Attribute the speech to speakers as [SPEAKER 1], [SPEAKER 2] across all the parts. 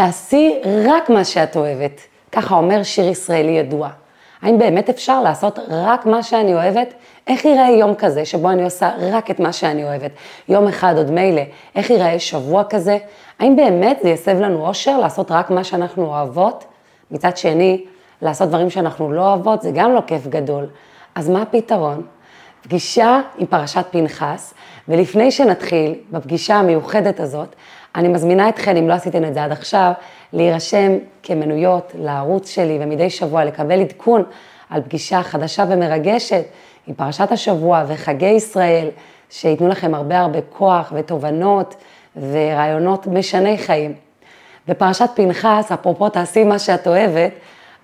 [SPEAKER 1] תעשי רק מה שאת אוהבת. ככה אומר שיר ישראלי ידוע. האם באמת אפשר לעשות רק מה שאני אוהבת? איך ייראה יום כזה שבו אני עושה רק את מה שאני אוהבת? יום אחד עוד מילא, איך ייראה שבוע כזה? האם באמת זה יסב לנו אושר לעשות רק מה שאנחנו אוהבות? מצד שני, לעשות דברים שאנחנו לא אוהבות זה גם לא כיף גדול. אז מה הפתרון? פגישה עם פרשת פנחס, ולפני שנתחיל בפגישה המיוחדת הזאת, אני מזמינה אתכן, אם לא עשיתן את זה עד עכשיו, להירשם כמנויות לערוץ שלי ומדי שבוע לקבל עדכון על פגישה חדשה ומרגשת עם פרשת השבוע וחגי ישראל, שייתנו לכם הרבה הרבה כוח ותובנות ורעיונות משני חיים. בפרשת פנחס, אפרופו תעשי מה שאת אוהבת,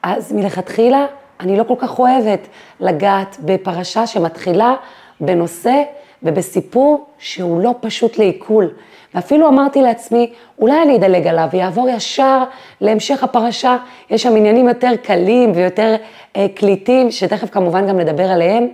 [SPEAKER 1] אז מלכתחילה אני לא כל כך אוהבת לגעת בפרשה שמתחילה בנושא ובסיפור שהוא לא פשוט לעיכול. ואפילו אמרתי לעצמי, אולי אני אדלג עליו ויעבור ישר להמשך הפרשה, יש שם עניינים יותר קלים ויותר אה, קליטים, שתכף כמובן גם נדבר עליהם.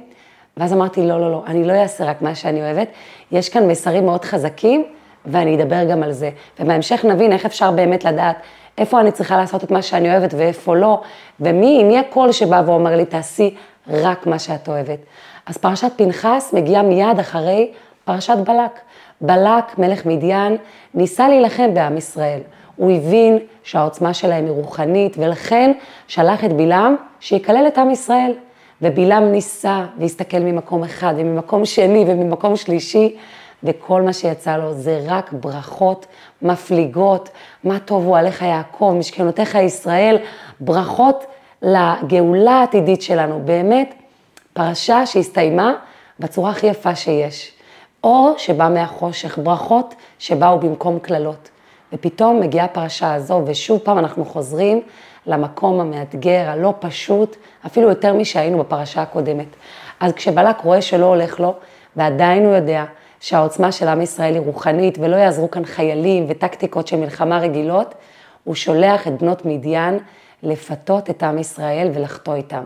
[SPEAKER 1] ואז אמרתי, לא, לא, לא, אני לא אעשה רק מה שאני אוהבת, יש כאן מסרים מאוד חזקים, ואני אדבר גם על זה. ובהמשך נבין איך אפשר באמת לדעת איפה אני צריכה לעשות את מה שאני אוהבת ואיפה לא, ומי, אם יהיה קול שבא ואומר לי, תעשי רק מה שאת אוהבת. אז פרשת פנחס מגיעה מיד אחרי פרשת בלק. בלק, מלך מדיין, ניסה להילחם בעם ישראל. הוא הבין שהעוצמה שלהם היא רוחנית, ולכן שלח את בלעם שיקלל את עם ישראל. ובלעם ניסה והסתכל ממקום אחד וממקום שני וממקום שלישי, וכל מה שיצא לו זה רק ברכות מפליגות, מה טובו עליך יעקב, משכנותיך ישראל, ברכות לגאולה העתידית שלנו, באמת פרשה שהסתיימה בצורה הכי יפה שיש. אור שבא מהחושך, ברכות שבאו במקום קללות. ופתאום מגיעה הפרשה הזו, ושוב פעם אנחנו חוזרים למקום המאתגר, הלא פשוט, אפילו יותר משהיינו בפרשה הקודמת. אז כשבלק רואה שלא הולך לו, ועדיין הוא יודע שהעוצמה של עם ישראל היא רוחנית, ולא יעזרו כאן חיילים וטקטיקות של מלחמה רגילות, הוא שולח את בנות מדיין לפתות את עם ישראל ולחטוא איתם.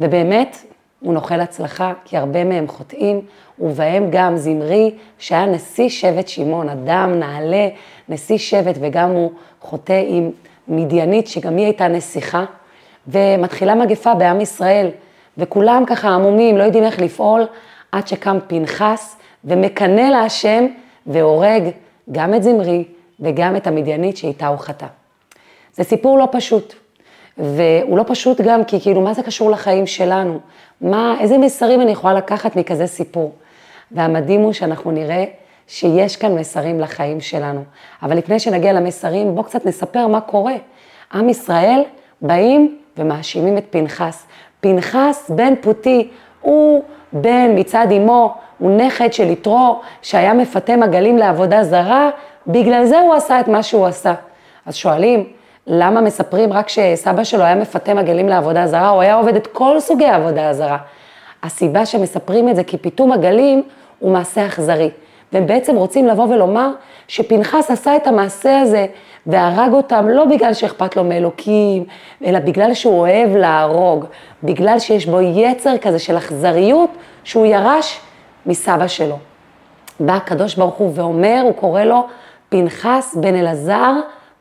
[SPEAKER 1] ובאמת, הוא נוחל הצלחה, כי הרבה מהם חוטאים, ובהם גם זמרי, שהיה נשיא שבט שמעון, אדם נעלה, נשיא שבט, וגם הוא חוטא עם מדיינית, שגם היא הייתה נסיכה, ומתחילה מגפה בעם ישראל, וכולם ככה עמומים, לא יודעים איך לפעול, עד שקם פנחס ומקנא להשם והורג גם את זמרי וגם את המדיינית שאיתה הוא חטא. זה סיפור לא פשוט, והוא לא פשוט גם כי כאילו מה זה קשור לחיים שלנו? מה, איזה מסרים אני יכולה לקחת מכזה סיפור? והמדהים הוא שאנחנו נראה שיש כאן מסרים לחיים שלנו. אבל לפני שנגיע למסרים, בואו קצת נספר מה קורה. עם ישראל באים ומאשימים את פנחס. פנחס בן פוטי, הוא בן מצד אמו, הוא נכד של יתרו שהיה מפתה מגלים לעבודה זרה, בגלל זה הוא עשה את מה שהוא עשה. אז שואלים, למה מספרים רק שסבא שלו היה מפתה מגלים לעבודה זרה, הוא היה עובד את כל סוגי העבודה הזרה. הסיבה שמספרים את זה כי פיתום עגלים הוא מעשה אכזרי. והם בעצם רוצים לבוא ולומר שפנחס עשה את המעשה הזה והרג אותם לא בגלל שאכפת לו מאלוקים, אלא בגלל שהוא אוהב להרוג, בגלל שיש בו יצר כזה של אכזריות שהוא ירש מסבא שלו. בא הקדוש ברוך הוא ואומר, הוא קורא לו פנחס בן אלעזר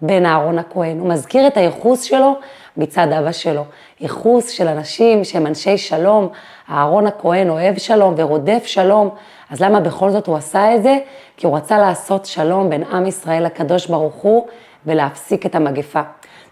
[SPEAKER 1] בן אהרון הכהן. הוא מזכיר את הייחוס שלו מצד אבא שלו. ייחוס של אנשים שהם אנשי שלום, אהרון הכהן אוהב שלום ורודף שלום, אז למה בכל זאת הוא עשה את זה? כי הוא רצה לעשות שלום בין עם ישראל לקדוש ברוך הוא ולהפסיק את המגפה.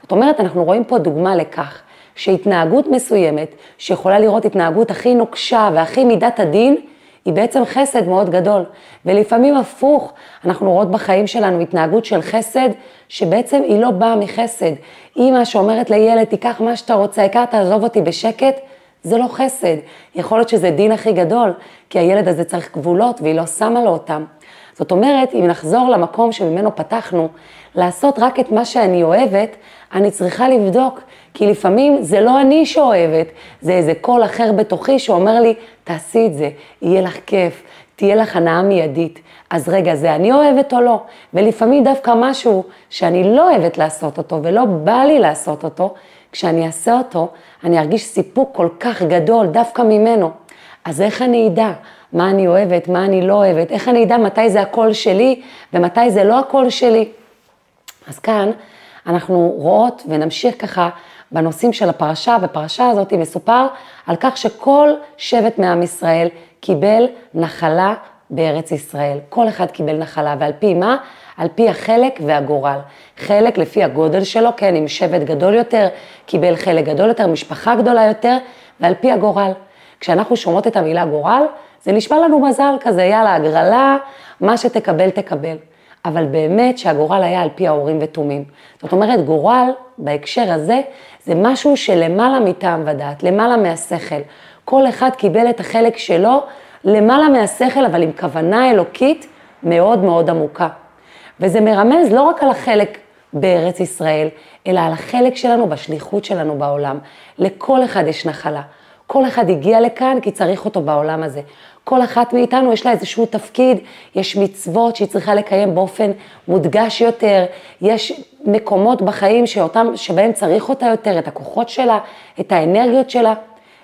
[SPEAKER 1] זאת אומרת, אנחנו רואים פה דוגמה לכך שהתנהגות מסוימת, שיכולה לראות התנהגות הכי נוקשה והכי מידת הדין, היא בעצם חסד מאוד גדול. ולפעמים הפוך, אנחנו רואות בחיים שלנו התנהגות של חסד, שבעצם היא לא באה מחסד. אימא שאומרת לילד, תיקח מה שאתה רוצה, העיקר תעזוב אותי בשקט, זה לא חסד. יכול להיות שזה דין הכי גדול, כי הילד הזה צריך גבולות והיא לא שמה לו אותם. זאת אומרת, אם נחזור למקום שממנו פתחנו, לעשות רק את מה שאני אוהבת, אני צריכה לבדוק, כי לפעמים זה לא אני שאוהבת, זה איזה קול אחר בתוכי שאומר לי, תעשי את זה, יהיה לך כיף, תהיה לך הנאה מיידית. אז רגע, זה אני אוהבת או לא? ולפעמים דווקא משהו שאני לא אוהבת לעשות אותו ולא בא לי לעשות אותו, כשאני אעשה אותו, אני ארגיש סיפוק כל כך גדול דווקא ממנו. אז איך אני אדע מה אני אוהבת, מה אני לא אוהבת, איך אני אדע מתי זה הקול שלי ומתי זה לא הקול שלי? אז כאן אנחנו רואות ונמשיך ככה בנושאים של הפרשה, בפרשה הזאת מסופר על כך שכל שבט מעם ישראל קיבל נחלה בארץ ישראל. כל אחד קיבל נחלה, ועל פי מה? על פי החלק והגורל. חלק לפי הגודל שלו, כן, עם שבט גדול יותר, קיבל חלק גדול יותר, משפחה גדולה יותר, ועל פי הגורל. כשאנחנו שומעות את המילה גורל, זה נשמע לנו מזל כזה, יאללה, הגרלה, מה שתקבל, תקבל. אבל באמת שהגורל היה על פי ההורים ותומים. זאת אומרת, גורל, בהקשר הזה, זה משהו שלמעלה מטעם ודעת, למעלה מהשכל. כל אחד קיבל את החלק שלו למעלה מהשכל, אבל עם כוונה אלוקית מאוד מאוד עמוקה. וזה מרמז לא רק על החלק בארץ ישראל, אלא על החלק שלנו בשליחות שלנו בעולם. לכל אחד יש נחלה. כל אחד הגיע לכאן כי צריך אותו בעולם הזה. כל אחת מאיתנו יש לה איזשהו תפקיד, יש מצוות שהיא צריכה לקיים באופן מודגש יותר, יש מקומות בחיים שאותם, שבהם צריך אותה יותר, את הכוחות שלה, את האנרגיות שלה.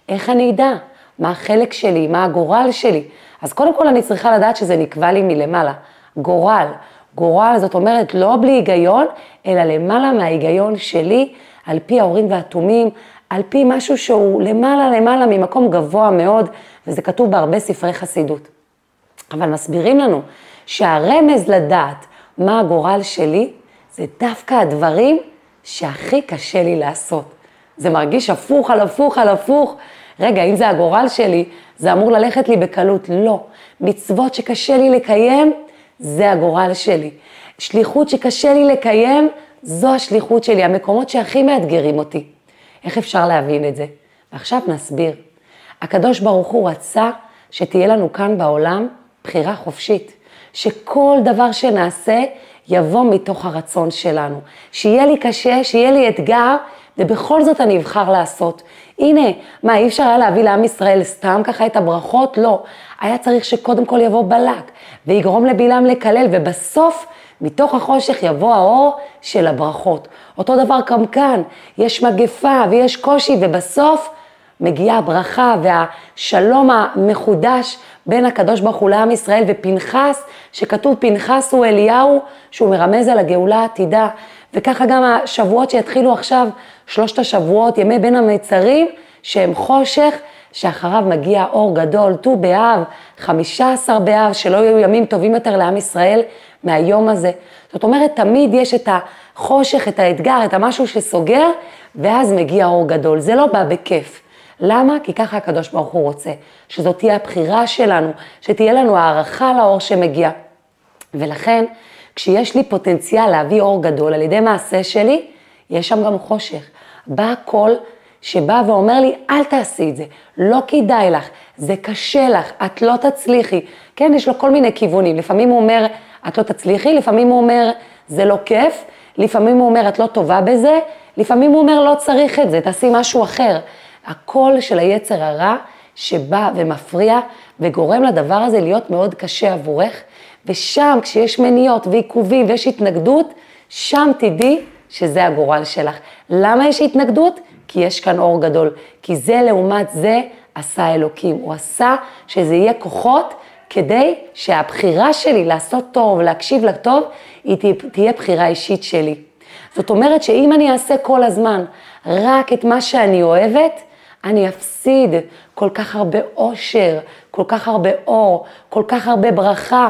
[SPEAKER 1] איך אני אדע? מה החלק שלי? מה הגורל שלי? אז קודם כל אני צריכה לדעת שזה נקבע לי מלמעלה. גורל. גורל זאת אומרת לא בלי היגיון, אלא למעלה מההיגיון שלי, על פי ההורים והתומים, על פי משהו שהוא למעלה למעלה ממקום גבוה מאוד, וזה כתוב בהרבה ספרי חסידות. אבל מסבירים לנו שהרמז לדעת מה הגורל שלי, זה דווקא הדברים שהכי קשה לי לעשות. זה מרגיש הפוך על הפוך על הפוך. רגע, אם זה הגורל שלי, זה אמור ללכת לי בקלות. לא. מצוות שקשה לי לקיים, זה הגורל שלי. שליחות שקשה לי לקיים, זו השליחות שלי, המקומות שהכי מאתגרים אותי. איך אפשר להבין את זה? ועכשיו נסביר. הקדוש ברוך הוא רצה שתהיה לנו כאן בעולם בחירה חופשית, שכל דבר שנעשה יבוא מתוך הרצון שלנו. שיהיה לי קשה, שיהיה לי אתגר, ובכל זאת אני אבחר לעשות. הנה, מה, אי אפשר היה להביא לעם ישראל סתם ככה את הברכות? לא. היה צריך שקודם כל יבוא בלק, ויגרום לבלעם לקלל, ובסוף, מתוך החושך יבוא האור של הברכות. אותו דבר גם כאן, יש מגפה ויש קושי, ובסוף מגיעה הברכה והשלום המחודש בין הקדוש ברוך הוא לעם ישראל ופנחס, שכתוב פנחס הוא אליהו, שהוא מרמז על הגאולה העתידה. וככה גם השבועות שיתחילו עכשיו, שלושת השבועות, ימי בין המצרים, שהם חושך, שאחריו מגיע אור גדול, ט"ו באב, חמישה עשר באב, שלא יהיו ימים טובים יותר לעם ישראל מהיום הזה. זאת אומרת, תמיד יש את החושך, את האתגר, את המשהו שסוגר, ואז מגיע אור גדול. זה לא בא בכיף. למה? כי ככה הקדוש ברוך הוא רוצה, שזאת תהיה הבחירה שלנו, שתהיה לנו הערכה לאור שמגיע. ולכן, כשיש לי פוטנציאל להביא אור גדול על ידי מעשה שלי, יש שם גם חושך. בא קול שבא ואומר לי, אל תעשי את זה, לא כדאי לך, זה קשה לך, את לא תצליחי. כן, יש לו כל מיני כיוונים. לפעמים הוא אומר, את לא תצליחי, לפעמים הוא אומר, זה לא כיף, לפעמים הוא אומר, את לא טובה בזה, לפעמים הוא אומר, לא צריך את זה, תעשי משהו אחר. הקול של היצר הרע שבא ומפריע וגורם לדבר הזה להיות מאוד קשה עבורך, ושם כשיש מניעות ועיכובים ויש התנגדות, שם תדעי שזה הגורל שלך. למה יש התנגדות? כי יש כאן אור גדול. כי זה לעומת זה עשה אלוקים. הוא עשה שזה יהיה כוחות כדי שהבחירה שלי לעשות טוב, להקשיב לטוב, היא תהיה בחירה אישית שלי. זאת אומרת שאם אני אעשה כל הזמן רק את מה שאני אוהבת, אני אפסיד כל כך הרבה אושר, כל כך הרבה אור, כל כך הרבה ברכה,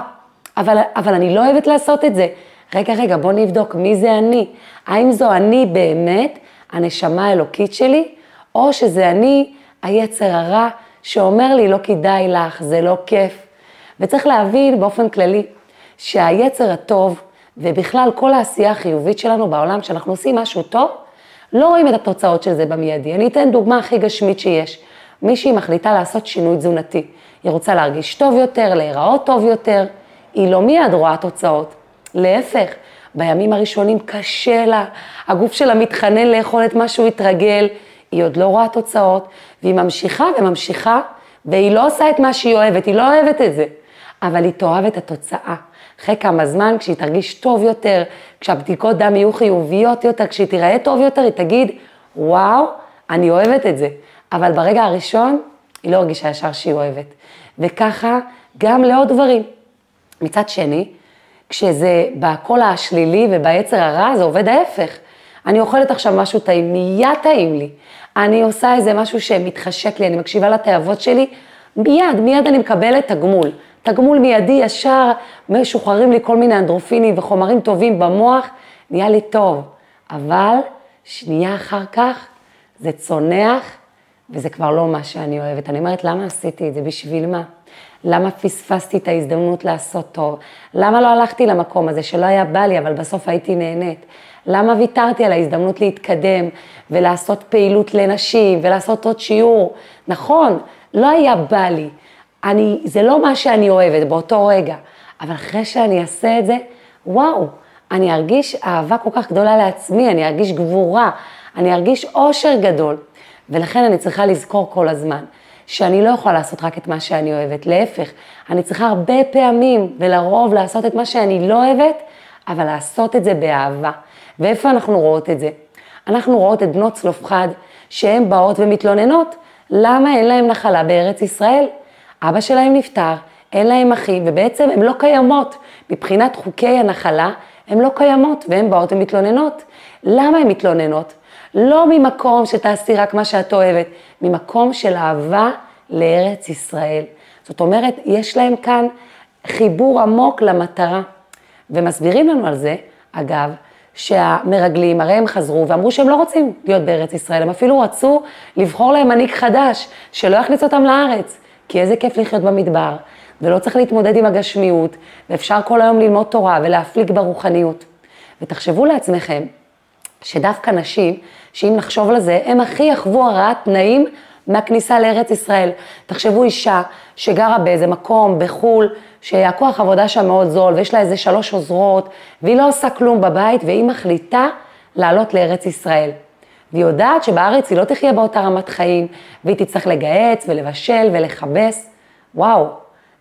[SPEAKER 1] אבל, אבל אני לא אוהבת לעשות את זה. רגע, רגע, בוא נבדוק מי זה אני. האם זו אני באמת, הנשמה האלוקית שלי, או שזה אני, היצר הרע, שאומר לי, לא כדאי לך, זה לא כיף. וצריך להבין באופן כללי, שהיצר הטוב, ובכלל כל העשייה החיובית שלנו בעולם, כשאנחנו עושים משהו טוב, לא רואים את התוצאות של זה במיידי. אני אתן דוגמה הכי גשמית שיש. מישהי מחליטה לעשות שינוי תזונתי. היא רוצה להרגיש טוב יותר, להיראות טוב יותר, היא לא מיד רואה תוצאות. להפך, בימים הראשונים קשה לה, הגוף שלה מתחנן לאכול את מה שהוא התרגל, היא עוד לא רואה תוצאות, והיא ממשיכה וממשיכה, והיא לא עושה את מה שהיא אוהבת, היא לא אוהבת את זה, אבל היא תאהב את התוצאה. אחרי כמה זמן, כשהיא תרגיש טוב יותר, כשהבדיקות דם יהיו חיוביות יותר, כשהיא תיראה טוב יותר, היא תגיד, וואו, אני אוהבת את זה. אבל ברגע הראשון, היא לא הרגישה ישר שהיא אוהבת. וככה גם לעוד דברים. מצד שני, כשזה בקול השלילי וביצר הרע, זה עובד ההפך. אני אוכלת עכשיו משהו טעים, מיד טעים לי. אני עושה איזה משהו שמתחשק לי, אני מקשיבה לתאוות שלי, מיד, מיד אני מקבלת תגמול. תגמול מיידי, ישר משוחררים לי כל מיני אנדרופינים וחומרים טובים במוח, נהיה לי טוב. אבל שנייה אחר כך זה צונח, וזה כבר לא מה שאני אוהבת. אני אומרת, למה עשיתי את זה? בשביל מה? למה פספסתי את ההזדמנות לעשות טוב? למה לא הלכתי למקום הזה שלא היה בא לי, אבל בסוף הייתי נהנית? למה ויתרתי על ההזדמנות להתקדם ולעשות פעילות לנשים ולעשות עוד שיעור? נכון, לא היה בא לי. אני, זה לא מה שאני אוהבת באותו רגע, אבל אחרי שאני אעשה את זה, וואו, אני ארגיש אהבה כל כך גדולה לעצמי, אני ארגיש גבורה, אני ארגיש אושר גדול. ולכן אני צריכה לזכור כל הזמן שאני לא יכולה לעשות רק את מה שאני אוהבת, להפך, אני צריכה הרבה פעמים ולרוב לעשות את מה שאני לא אוהבת, אבל לעשות את זה באהבה. ואיפה אנחנו רואות את זה? אנחנו רואות את בנות צלופחד, שהן באות ומתלוננות, למה אין להן נחלה בארץ ישראל? אבא שלהם נפטר, אין להם אחים, ובעצם הן לא קיימות. מבחינת חוקי הנחלה, הן לא קיימות, והן באות ומתלוננות. למה הן מתלוננות? לא ממקום שתעשי רק מה שאת אוהבת, ממקום של אהבה לארץ ישראל. זאת אומרת, יש להם כאן חיבור עמוק למטרה. ומסבירים לנו על זה, אגב, שהמרגלים, הרי הם חזרו ואמרו שהם לא רוצים להיות בארץ ישראל, הם אפילו רצו לבחור להם מנהיג חדש, שלא יכניס אותם לארץ, כי איזה כיף לחיות במדבר, ולא צריך להתמודד עם הגשמיות, ואפשר כל היום ללמוד תורה ולהפליג ברוחניות. ותחשבו לעצמכם, שדווקא נשים, שאם נחשוב על זה, הם הכי יחוו הרעת תנאים מהכניסה לארץ ישראל. תחשבו אישה שגרה באיזה מקום בחו"ל, שהכוח עבודה שם מאוד זול, ויש לה איזה שלוש עוזרות, והיא לא עושה כלום בבית, והיא מחליטה לעלות לארץ ישראל. והיא יודעת שבארץ היא לא תחיה באותה רמת חיים, והיא תצטרך לגהץ ולבשל ולכבס. וואו,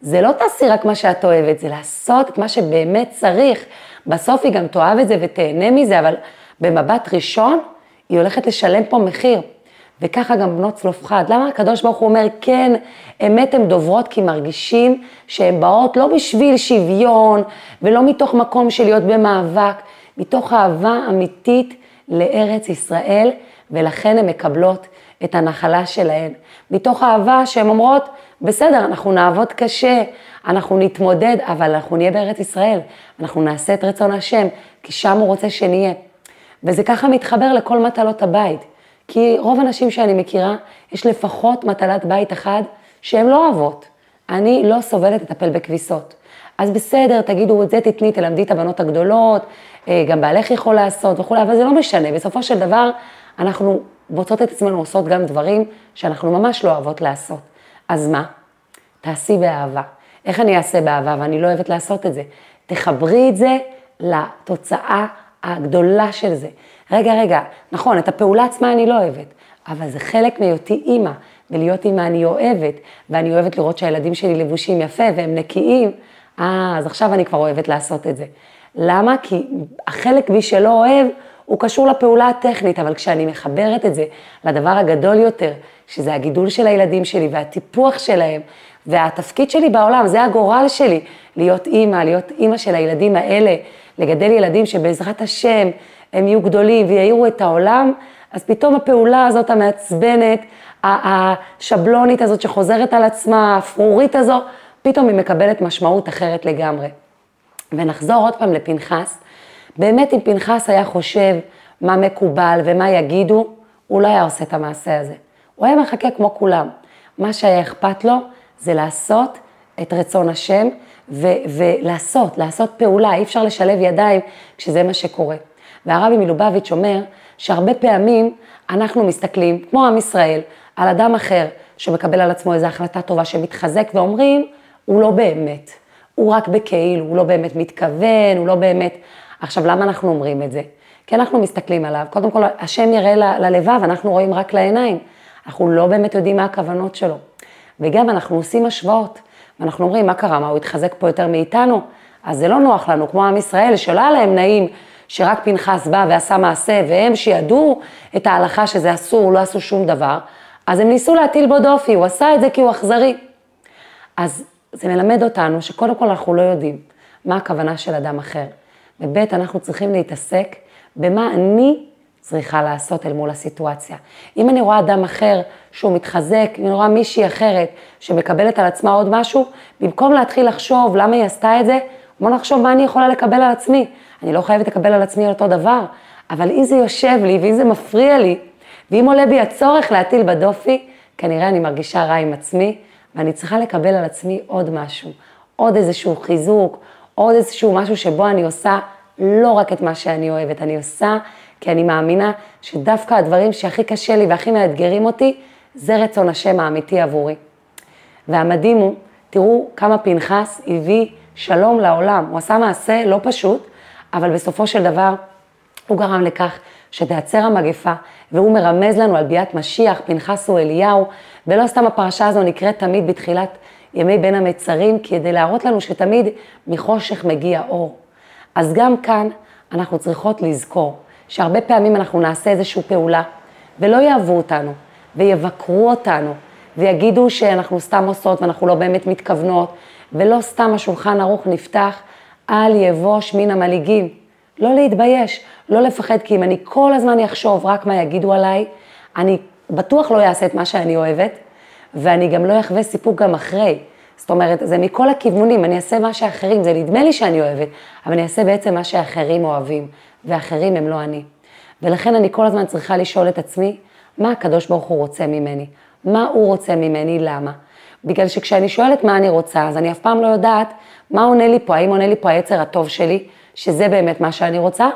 [SPEAKER 1] זה לא תעשי רק מה שאת אוהבת, זה לעשות את מה שבאמת צריך. בסוף היא גם תאהב את זה ותהנה מזה, אבל במבט ראשון, היא הולכת לשלם פה מחיר. וככה גם בנות צלופחד. למה הקדוש ברוך הוא אומר, כן, אמת הן דוברות כי מרגישים שהן באות לא בשביל שוויון ולא מתוך מקום של להיות במאבק, מתוך אהבה אמיתית לארץ ישראל, ולכן הן מקבלות את הנחלה שלהן. מתוך אהבה שהן אומרות, בסדר, אנחנו נעבוד קשה, אנחנו נתמודד, אבל אנחנו נהיה בארץ ישראל, אנחנו נעשה את רצון השם, כי שם הוא רוצה שנהיה. וזה ככה מתחבר לכל מטלות הבית. כי רוב הנשים שאני מכירה, יש לפחות מטלת בית אחד שהן לא אוהבות. אני לא סובלת לטפל בכביסות. אז בסדר, תגידו, את זה תתני, תלמדי את הבנות הגדולות, גם בעלך יכול לעשות וכולי, אבל זה לא משנה. בסופו של דבר, אנחנו מוצאות את עצמנו עושות גם דברים שאנחנו ממש לא אוהבות לעשות. אז מה? תעשי באהבה. איך אני אעשה באהבה ואני לא אוהבת לעשות את זה? תחברי את זה לתוצאה הגדולה של זה. רגע, רגע, נכון, את הפעולה עצמה אני לא אוהבת, אבל זה חלק מהיותי אימא, ולהיות אימא אני אוהבת, ואני אוהבת לראות שהילדים שלי לבושים יפה והם נקיים, אה, אז עכשיו אני כבר אוהבת לעשות את זה. למה? כי החלק בי שלא אוהב, הוא קשור לפעולה הטכנית, אבל כשאני מחברת את זה לדבר הגדול יותר, שזה הגידול של הילדים שלי והטיפוח שלהם, והתפקיד שלי בעולם, זה הגורל שלי, להיות אימא, להיות אימא של הילדים האלה, לגדל ילדים שבעזרת השם הם יהיו גדולים ויעירו את העולם, אז פתאום הפעולה הזאת המעצבנת, השבלונית הזאת שחוזרת על עצמה, האפרורית הזו, פתאום היא מקבלת משמעות אחרת לגמרי. ונחזור עוד פעם לפנחס. באמת אם פנחס היה חושב מה מקובל ומה יגידו, הוא לא היה עושה את המעשה הזה. הוא היה מחכה כמו כולם. מה שהיה אכפת לו זה לעשות את רצון השם ו- ולעשות, לעשות פעולה, אי אפשר לשלב ידיים כשזה מה שקורה. והרבי מלובביץ' אומר שהרבה פעמים אנחנו מסתכלים, כמו עם ישראל, על אדם אחר שמקבל על עצמו איזו החלטה טובה שמתחזק ואומרים, הוא לא באמת, הוא רק בכאילו, הוא לא באמת מתכוון, הוא לא באמת... עכשיו, למה אנחנו אומרים את זה? כי אנחנו מסתכלים עליו, קודם כל, השם יראה ללבב, אנחנו רואים רק לעיניים. אנחנו לא באמת יודעים מה הכוונות שלו. וגם אנחנו עושים השוואות, ואנחנו אומרים, מה קרה, מה, הוא התחזק פה יותר מאיתנו? אז זה לא נוח לנו, כמו עם ישראל, שלא היה להם נעים שרק פנחס בא ועשה מעשה, והם שידעו את ההלכה שזה אסור, לא עשו שום דבר, אז הם ניסו להטיל בו דופי, הוא עשה את זה כי הוא אכזרי. אז זה מלמד אותנו שקודם כל אנחנו לא יודעים מה הכוונה של אדם אחר. וב' אנחנו צריכים להתעסק במה אני צריכה לעשות אל מול הסיטואציה. אם אני רואה אדם אחר שהוא מתחזק, אם אני רואה מישהי אחרת שמקבלת על עצמה עוד משהו, במקום להתחיל לחשוב למה היא עשתה את זה, בוא נחשוב מה אני יכולה לקבל על עצמי. אני לא חייבת לקבל על עצמי אותו דבר, אבל אם זה יושב לי ואם זה מפריע לי, ואם עולה בי הצורך להטיל בדופי, כנראה אני מרגישה רע עם עצמי, ואני צריכה לקבל על עצמי עוד משהו, עוד איזשהו חיזוק, עוד איזשהו משהו שבו אני עושה לא רק את מה שאני אוהבת, אני עושה כי אני מאמינה שדווקא הדברים שהכי קשה לי והכי מאתגרים אותי, זה רצון השם האמיתי עבורי. והמדהים הוא, תראו כמה פנחס הביא שלום לעולם. הוא עשה מעשה לא פשוט, אבל בסופו של דבר הוא גרם לכך שתעצר המגפה, והוא מרמז לנו על ביאת משיח, פנחס הוא אליהו, ולא סתם הפרשה הזו נקראת תמיד בתחילת ימי בין המצרים, כדי להראות לנו שתמיד מחושך מגיע אור. אז גם כאן אנחנו צריכות לזכור שהרבה פעמים אנחנו נעשה איזושהי פעולה, ולא יאהבו אותנו, ויבקרו אותנו, ויגידו שאנחנו סתם עושות ואנחנו לא באמת מתכוונות, ולא סתם השולחן ערוך נפתח, אל יבוש מן המלעיגים. לא להתבייש, לא לפחד, כי אם אני כל הזמן אחשוב רק מה יגידו עליי, אני בטוח לא אעשה את מה שאני אוהבת, ואני גם לא אחווה סיפוק גם אחרי. זאת אומרת, זה מכל הכיוונים, אני אעשה מה שאחרים, זה נדמה לי שאני אוהבת, אבל אני אעשה בעצם מה שאחרים אוהבים, ואחרים הם לא אני. ולכן אני כל הזמן צריכה לשאול את עצמי, מה הקדוש ברוך הוא רוצה ממני? מה הוא רוצה ממני, למה? בגלל שכשאני שואלת מה אני רוצה, אז אני אף פעם לא יודעת מה עונה לי פה, האם עונה לי פה היצר הטוב שלי, שזה באמת מה שאני רוצה,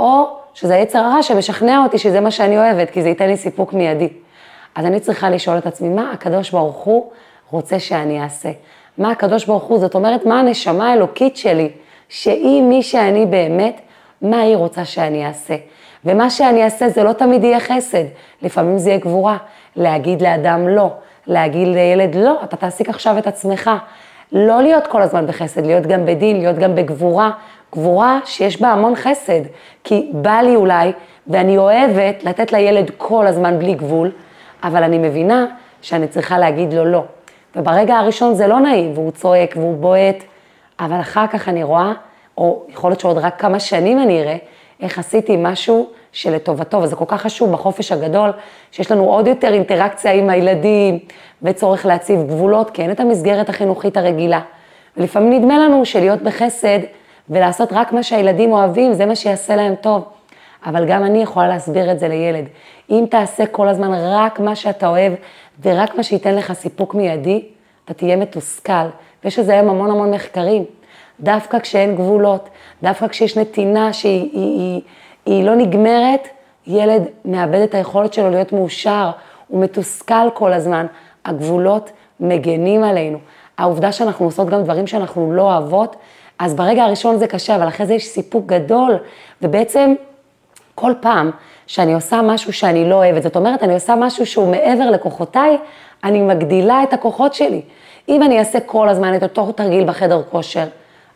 [SPEAKER 1] או שזה היצר הרע שמשכנע אותי שזה מה שאני אוהבת, כי זה ייתן לי סיפוק מיידי. אז אני צריכה לשאול את עצמי, מה הקדוש ברוך הוא רוצה שאני אעשה? מה הקדוש ברוך הוא, זאת אומרת, מה הנשמה האלוקית שלי, שהיא מי שאני באמת, מה היא רוצה שאני אעשה? ומה שאני אעשה זה לא תמיד יהיה חסד, לפעמים זה יהיה גבורה. להגיד לאדם לא, להגיד לילד לא, אתה תעסיק עכשיו את עצמך. לא להיות כל הזמן בחסד, להיות גם בדין, להיות גם בגבורה, גבורה שיש בה המון חסד, כי בא לי אולי, ואני אוהבת לתת לילד כל הזמן בלי גבול, אבל אני מבינה שאני צריכה להגיד לו לא. וברגע הראשון זה לא נעים, והוא צועק והוא בועט, אבל אחר כך אני רואה, או יכול להיות שעוד רק כמה שנים אני אראה, איך עשיתי משהו שלטובתו, וזה כל כך חשוב בחופש הגדול, שיש לנו עוד יותר אינטראקציה עם הילדים, וצורך להציב גבולות, כי אין את המסגרת החינוכית הרגילה. ולפעמים נדמה לנו שלהיות בחסד ולעשות רק מה שהילדים אוהבים, זה מה שיעשה להם טוב. אבל גם אני יכולה להסביר את זה לילד. אם תעשה כל הזמן רק מה שאתה אוהב ורק מה שייתן לך סיפוק מיידי, אתה תהיה מתוסכל. ויש לזה היום המון המון מחקרים. דווקא כשאין גבולות, דווקא כשיש נתינה שהיא היא, היא, היא לא נגמרת, ילד מאבד את היכולת שלו להיות מאושר, הוא מתוסכל כל הזמן. הגבולות מגנים עלינו. העובדה שאנחנו עושות גם דברים שאנחנו לא אוהבות, אז ברגע הראשון זה קשה, אבל אחרי זה יש סיפוק גדול, ובעצם כל פעם שאני עושה משהו שאני לא אוהבת, זאת אומרת, אני עושה משהו שהוא מעבר לכוחותיי, אני מגדילה את הכוחות שלי. אם אני אעשה כל הזמן את אותו תרגיל בחדר כושר,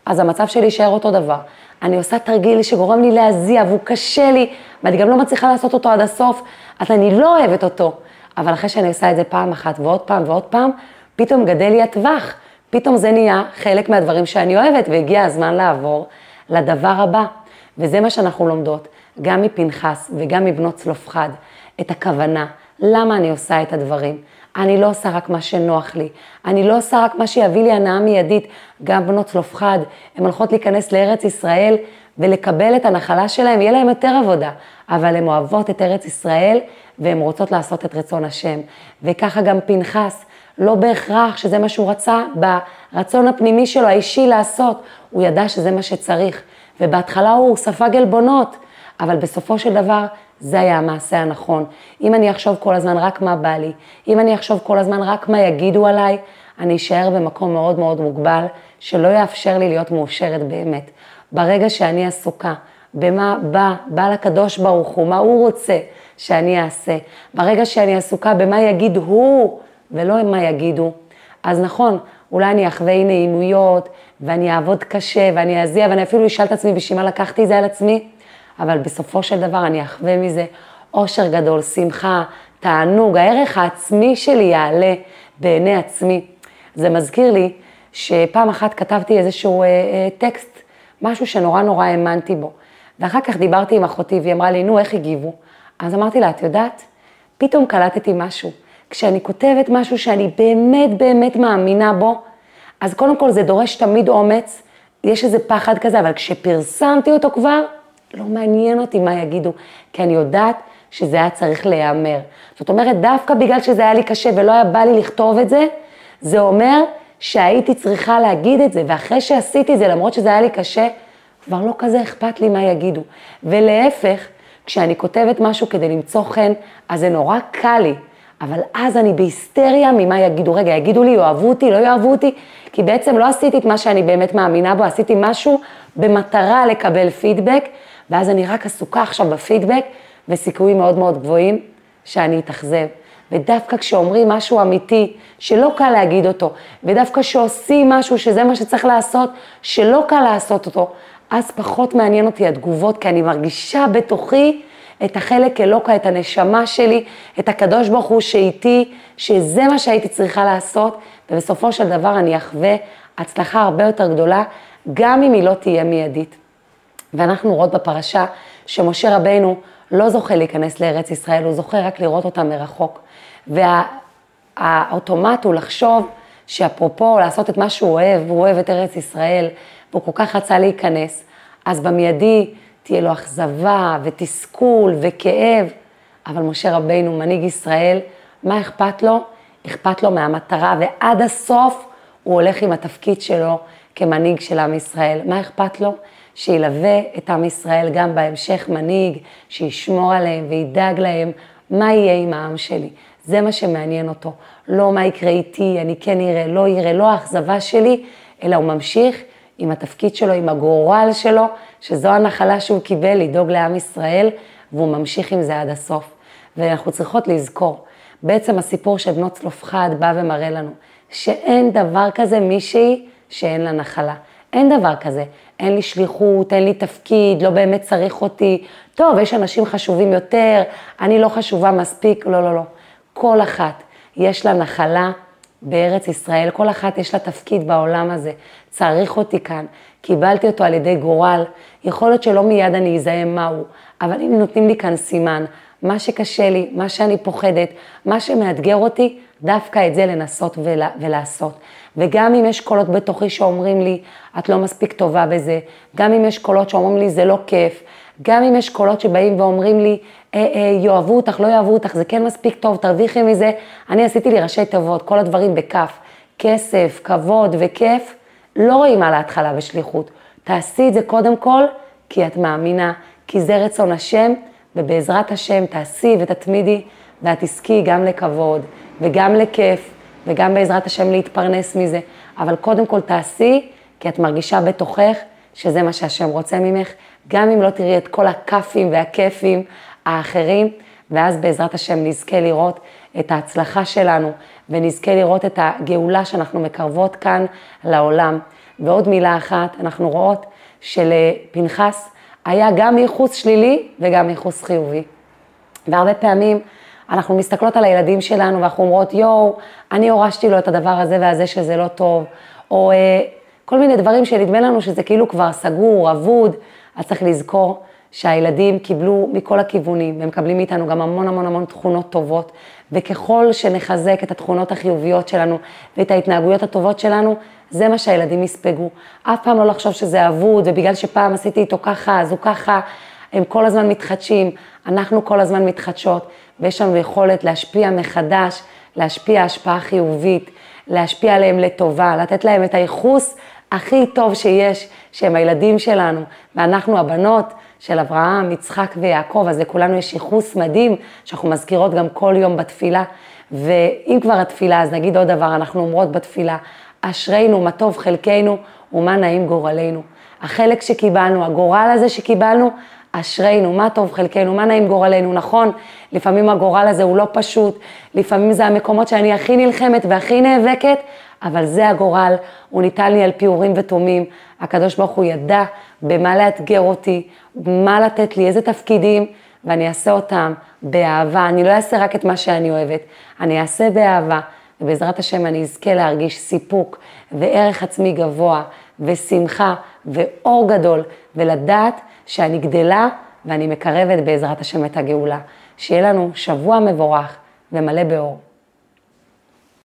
[SPEAKER 1] אז המצב שלי יישאר אותו דבר. אני עושה תרגיל שגורם לי להזיע והוא קשה לי, ואני גם לא מצליחה לעשות אותו עד הסוף, אז אני לא אוהבת אותו. אבל אחרי שאני עושה את זה פעם אחת ועוד פעם ועוד פעם, פתאום גדל לי הטווח. פתאום זה נהיה חלק מהדברים שאני אוהבת, והגיע הזמן לעבור לדבר הבא. וזה מה שאנחנו לומדות, גם מפנחס וגם מבנות צלופחד, את הכוונה, למה אני עושה את הדברים. אני לא עושה רק מה שנוח לי, אני לא עושה רק מה שיביא לי הנאה מיידית. גם בנות צלופחד, הן הולכות להיכנס לארץ ישראל ולקבל את הנחלה שלהם, יהיה להם יותר עבודה, אבל הן אוהבות את ארץ ישראל והן רוצות לעשות את רצון השם. וככה גם פנחס, לא בהכרח שזה מה שהוא רצה ברצון הפנימי שלו, האישי לעשות, הוא ידע שזה מה שצריך. ובהתחלה הוא ספג עלבונות, אבל בסופו של דבר זה היה המעשה הנכון. אם אני אחשוב כל הזמן רק מה בא לי, אם אני אחשוב כל הזמן רק מה יגידו עליי, אני אשאר במקום מאוד מאוד מוגבל, שלא יאפשר לי להיות מאושרת באמת. ברגע שאני עסוקה במה בא, בא לקדוש ברוך הוא, מה הוא רוצה שאני אעשה, ברגע שאני עסוקה במה יגיד הוא ולא מה יגידו, אז נכון, אולי אני אחווה אי נעימויות, ואני אעבוד קשה, ואני אזיע, ואני אפילו אשאל את עצמי, בשביל מה לקחתי את זה על עצמי? אבל בסופו של דבר אני אחווה מזה אושר גדול, שמחה, תענוג, הערך העצמי שלי יעלה בעיני עצמי. זה מזכיר לי שפעם אחת כתבתי איזשהו אה, אה, טקסט משהו שנורא נורא האמנתי בו. ואחר כך דיברתי עם אחותי והיא אמרה לי, נו, איך הגיבו? אז אמרתי לה, את יודעת, פתאום קלטתי משהו. כשאני כותבת משהו שאני באמת באמת מאמינה בו, אז קודם כל זה דורש תמיד אומץ, יש איזה פחד כזה, אבל כשפרסמתי אותו כבר, לא מעניין אותי מה יגידו, כי אני יודעת שזה היה צריך להיאמר. זאת אומרת, דווקא בגלל שזה היה לי קשה ולא היה בא לי לכתוב את זה, זה אומר שהייתי צריכה להגיד את זה, ואחרי שעשיתי את זה, למרות שזה היה לי קשה, כבר לא כזה אכפת לי מה יגידו. ולהפך, כשאני כותבת משהו כדי למצוא חן, אז זה נורא קל לי, אבל אז אני בהיסטריה ממה יגידו. רגע, יגידו לי, יאהבו אותי, לא יאהבו אותי, כי בעצם לא עשיתי את מה שאני באמת מאמינה בו, עשיתי משהו במטרה לקבל פידבק, ואז אני רק עסוקה עכשיו בפידבק, וסיכויים מאוד מאוד גבוהים שאני אתאכזב. ודווקא כשאומרים משהו אמיתי, שלא קל להגיד אותו, ודווקא כשעושים משהו שזה מה שצריך לעשות, שלא קל לעשות אותו, אז פחות מעניין אותי התגובות, כי אני מרגישה בתוכי את החלק אלוקה, את הנשמה שלי, את הקדוש ברוך הוא שאיתי, שזה מה שהייתי צריכה לעשות, ובסופו של דבר אני אחווה הצלחה הרבה יותר גדולה, גם אם היא לא תהיה מיידית. ואנחנו רואות בפרשה שמשה רבינו לא זוכה להיכנס לארץ ישראל, הוא זוכה רק לראות אותה מרחוק. והאוטומט הוא לחשוב שאפרופו לעשות את מה שהוא אוהב, הוא אוהב את ארץ ישראל, והוא כל כך רצה להיכנס, אז במיידי תהיה לו אכזבה ותסכול וכאב, אבל משה רבינו, מנהיג ישראל, מה אכפת לו? אכפת לו מהמטרה, ועד הסוף הוא הולך עם התפקיד שלו כמנהיג של עם ישראל. מה אכפת לו? שילווה את עם ישראל גם בהמשך מנהיג, שישמור עליהם וידאג להם מה יהיה עם העם שלי. זה מה שמעניין אותו. לא מה יקרה איתי, אני כן אראה, לא יראה, לא האכזבה שלי, אלא הוא ממשיך עם התפקיד שלו, עם הגורל שלו, שזו הנחלה שהוא קיבל, לדאוג לעם ישראל, והוא ממשיך עם זה עד הסוף. ואנחנו צריכות לזכור, בעצם הסיפור של בנות צלופחד בא ומראה לנו, שאין דבר כזה מישהי שאין לה נחלה. אין דבר כזה. אין לי שליחות, אין לי תפקיד, לא באמת צריך אותי. טוב, יש אנשים חשובים יותר, אני לא חשובה מספיק, לא, לא, לא. כל אחת יש לה נחלה בארץ ישראל, כל אחת יש לה תפקיד בעולם הזה. צריך אותי כאן, קיבלתי אותו על ידי גורל. יכול להיות שלא מיד אני אזהם מהו, אבל אם נותנים לי כאן סימן, מה שקשה לי, מה שאני פוחדת, מה שמאתגר אותי, דווקא את זה לנסות ולה, ולעשות. וגם אם יש קולות בתוכי שאומרים לי, את לא מספיק טובה בזה, גם אם יש קולות שאומרים לי, זה לא כיף, גם אם יש קולות שבאים ואומרים לי, אה, אה, יאהבו אותך, לא יאהבו אותך, זה כן מספיק טוב, תרוויחי מזה, אני עשיתי לי ראשי תיבות, כל הדברים בכף, כסף, כבוד וכיף, לא רואים על ההתחלה בשליחות. תעשי את זה קודם כל, כי את מאמינה, כי זה רצון השם, ובעזרת השם תעשי ותתמידי, ואת תזכי גם לכבוד, וגם לכיף, וגם בעזרת השם להתפרנס מזה. אבל קודם כל תעשי, כי את מרגישה בתוכך שזה מה שהשם רוצה ממך, גם אם לא תראי את כל הכאפים והכיפים האחרים, ואז בעזרת השם נזכה לראות את ההצלחה שלנו, ונזכה לראות את הגאולה שאנחנו מקרבות כאן לעולם. ועוד מילה אחת, אנחנו רואות שלפנחס היה גם ייחוס שלילי וגם ייחוס חיובי. והרבה פעמים אנחנו מסתכלות על הילדים שלנו ואנחנו אומרות, יואו, אני הורשתי לו את הדבר הזה והזה שזה לא טוב, או אה, כל מיני דברים שנדמה לנו שזה כאילו כבר סגור, אבוד, אז צריך לזכור שהילדים קיבלו מכל הכיוונים, והם מקבלים מאיתנו גם המון המון המון תכונות טובות, וככל שנחזק את התכונות החיוביות שלנו ואת ההתנהגויות הטובות שלנו, זה מה שהילדים יספגו. אף פעם לא לחשוב שזה אבוד, ובגלל שפעם עשיתי איתו ככה, אז הוא ככה, הם כל הזמן מתחדשים, אנחנו כל הזמן מתחדשות, ויש לנו יכולת להשפיע מחדש, להשפיע השפעה חיובית, להשפיע עליהם לטובה, לתת להם את הייחוס הכי טוב שיש, שהם הילדים שלנו, ואנחנו הבנות של אברהם, יצחק ויעקב, אז לכולנו יש ייחוס מדהים, שאנחנו מזכירות גם כל יום בתפילה. ואם כבר התפילה, אז נגיד עוד דבר, אנחנו אומרות בתפילה, אשרינו, מה טוב חלקנו ומה נעים גורלנו. החלק שקיבלנו, הגורל הזה שקיבלנו, אשרינו, מה טוב חלקנו, מה נעים גורלנו, נכון, לפעמים הגורל הזה הוא לא פשוט, לפעמים זה המקומות שאני הכי נלחמת והכי נאבקת, אבל זה הגורל, הוא ניתן לי על פי אורים ותומים, הקדוש ברוך הוא ידע במה לאתגר אותי, מה לתת לי, איזה תפקידים, ואני אעשה אותם באהבה, אני לא אעשה רק את מה שאני אוהבת, אני אעשה באהבה, ובעזרת השם אני אזכה להרגיש סיפוק וערך עצמי גבוה ושמחה ואור גדול, ולדעת שאני גדלה ואני מקרבת בעזרת השם את הגאולה. שיהיה לנו שבוע מבורך ומלא באור.